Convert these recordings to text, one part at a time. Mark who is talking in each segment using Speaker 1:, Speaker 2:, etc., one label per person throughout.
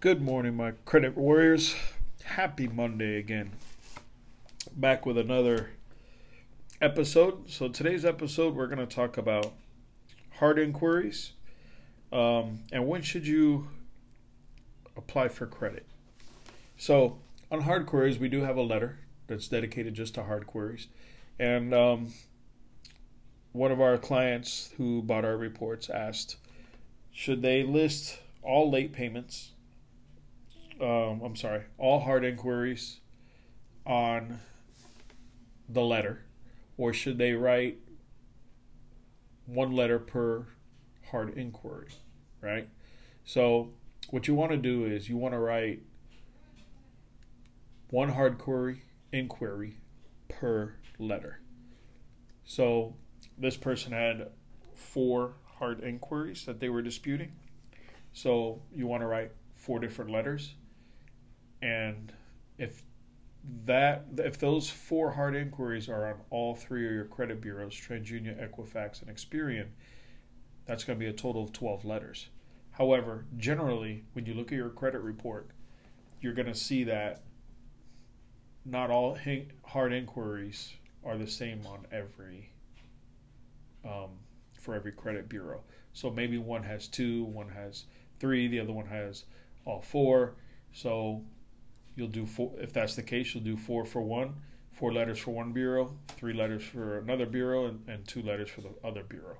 Speaker 1: Good morning, my credit warriors. Happy Monday again. Back with another episode. So, today's episode, we're going to talk about hard inquiries um, and when should you apply for credit. So, on hard queries, we do have a letter that's dedicated just to hard queries. And um, one of our clients who bought our reports asked, should they list all late payments um, I'm sorry, all hard inquiries on the letter, or should they write one letter per hard inquiry, right? So, what you want to do is you want to write one hard query inquiry per letter. So, this person had four hard inquiries that they were disputing. So, you want to write four different letters and if that if those four hard inquiries are on all three of your credit bureaus, TransUnion, Equifax, and Experian, that's going to be a total of 12 letters. However, generally, when you look at your credit report, you're going to see that not all hard inquiries are the same on every um, for every credit bureau. So maybe one has two, one has three, the other one has all four. So you'll do four. If that's the case, you'll do four for one, four letters for one bureau, three letters for another bureau, and, and two letters for the other bureau,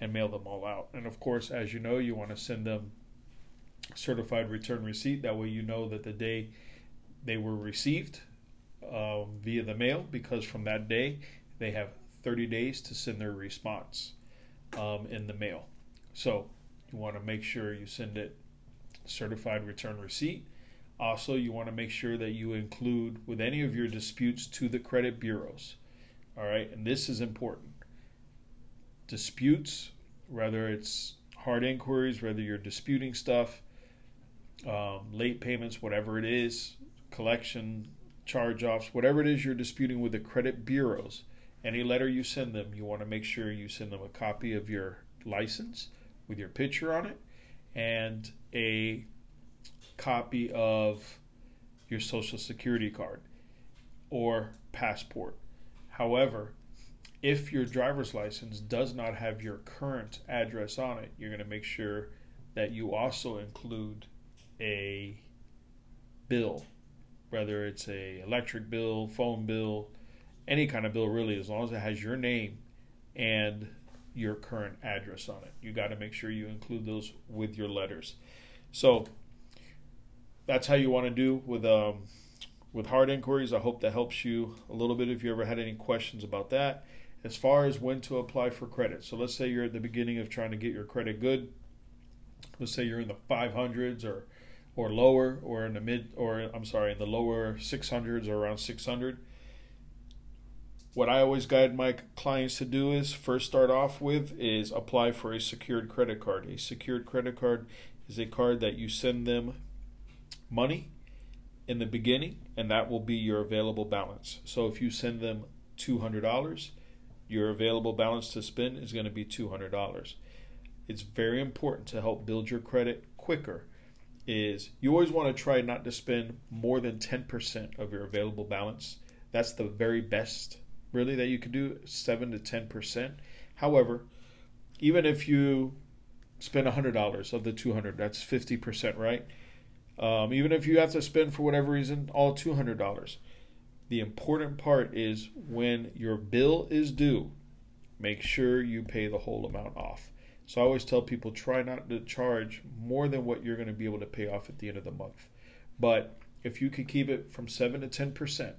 Speaker 1: and mail them all out. And of course, as you know, you want to send them certified return receipt. That way, you know that the day they were received um, via the mail, because from that day they have 30 days to send their response um, in the mail. So you want to make sure you send it certified return receipt also, you want to make sure that you include with any of your disputes to the credit bureaus. All right, and this is important. Disputes, whether it's hard inquiries, whether you're disputing stuff, um, late payments, whatever it is, collection, charge offs, whatever it is you're disputing with the credit bureaus, any letter you send them, you want to make sure you send them a copy of your license with your picture on it and a copy of your social security card or passport. However, if your driver's license does not have your current address on it, you're going to make sure that you also include a bill, whether it's a electric bill, phone bill, any kind of bill really, as long as it has your name and your current address on it. You got to make sure you include those with your letters. So that's how you want to do with um, with hard inquiries. I hope that helps you a little bit if you ever had any questions about that. As far as when to apply for credit, so let's say you're at the beginning of trying to get your credit good. Let's say you're in the 500s or or lower, or in the mid, or I'm sorry, in the lower 600s or around 600. What I always guide my clients to do is first start off with is apply for a secured credit card. A secured credit card is a card that you send them money in the beginning, and that will be your available balance. So if you send them $200, your available balance to spend is going to be $200. It's very important to help build your credit quicker is you always want to try not to spend more than 10% of your available balance. That's the very best really that you can do, 7 to 10%. However, even if you spend $100 of the 200, that's 50%, right? Um, even if you have to spend for whatever reason all $200. The important part is when your bill is due, make sure you pay the whole amount off. So I always tell people try not to charge more than what you're going to be able to pay off at the end of the month. But if you can keep it from 7 to 10%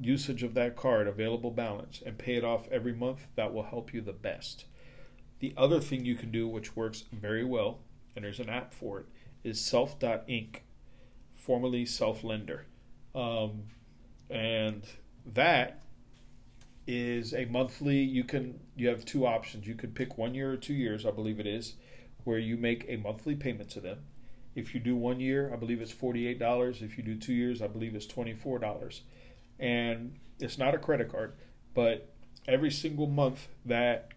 Speaker 1: usage of that card, available balance, and pay it off every month, that will help you the best. The other thing you can do, which works very well, and there's an app for it, is Self.Inc., formerly Self-Lender. Um, and that is a monthly you can you have two options you could pick one year or two years i believe it is where you make a monthly payment to them if you do one year i believe it's $48 if you do two years i believe it's $24 and it's not a credit card but every single month that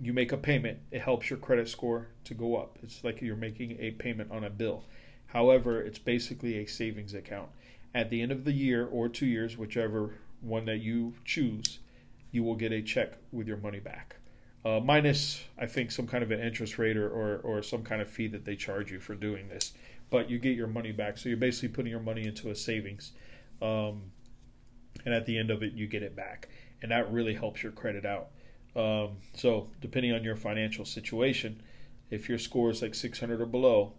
Speaker 1: you make a payment, it helps your credit score to go up. It's like you're making a payment on a bill. However, it's basically a savings account. At the end of the year or two years, whichever one that you choose, you will get a check with your money back. Uh, minus, I think, some kind of an interest rate or, or, or some kind of fee that they charge you for doing this. But you get your money back. So you're basically putting your money into a savings. Um, and at the end of it, you get it back. And that really helps your credit out. Um, so, depending on your financial situation, if your score is like 600 or below,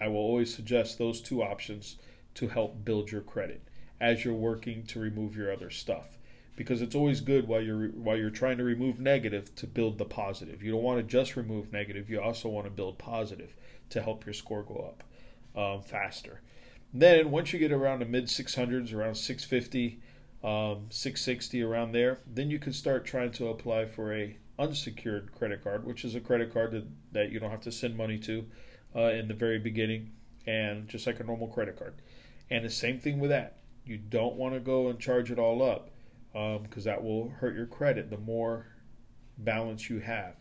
Speaker 1: I will always suggest those two options to help build your credit as you're working to remove your other stuff because it's always good while you're while you're trying to remove negative to build the positive. You don't want to just remove negative; you also want to build positive to help your score go up um, faster. Then once you get around the mid 600s, around 650, um, 660, around there, then you can start trying to apply for a unsecured credit card, which is a credit card that, that you don't have to send money to uh, in the very beginning, and just like a normal credit card. And the same thing with that. You don't want to go and charge it all up because um, that will hurt your credit the more balance you have.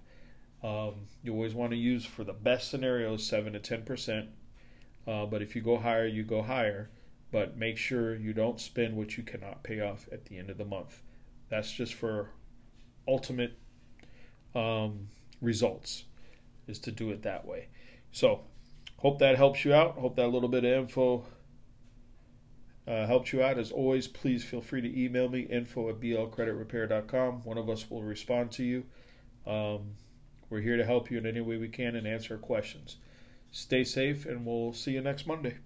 Speaker 1: Um, you always want to use for the best scenarios 7 to 10%. Uh, but if you go higher, you go higher. But make sure you don't spend what you cannot pay off at the end of the month. That's just for ultimate um, results, is to do it that way. So, hope that helps you out. Hope that little bit of info uh, you out. As always, please feel free to email me info at blcreditrepair.com. One of us will respond to you. Um, we're here to help you in any way we can and answer questions. Stay safe, and we'll see you next Monday.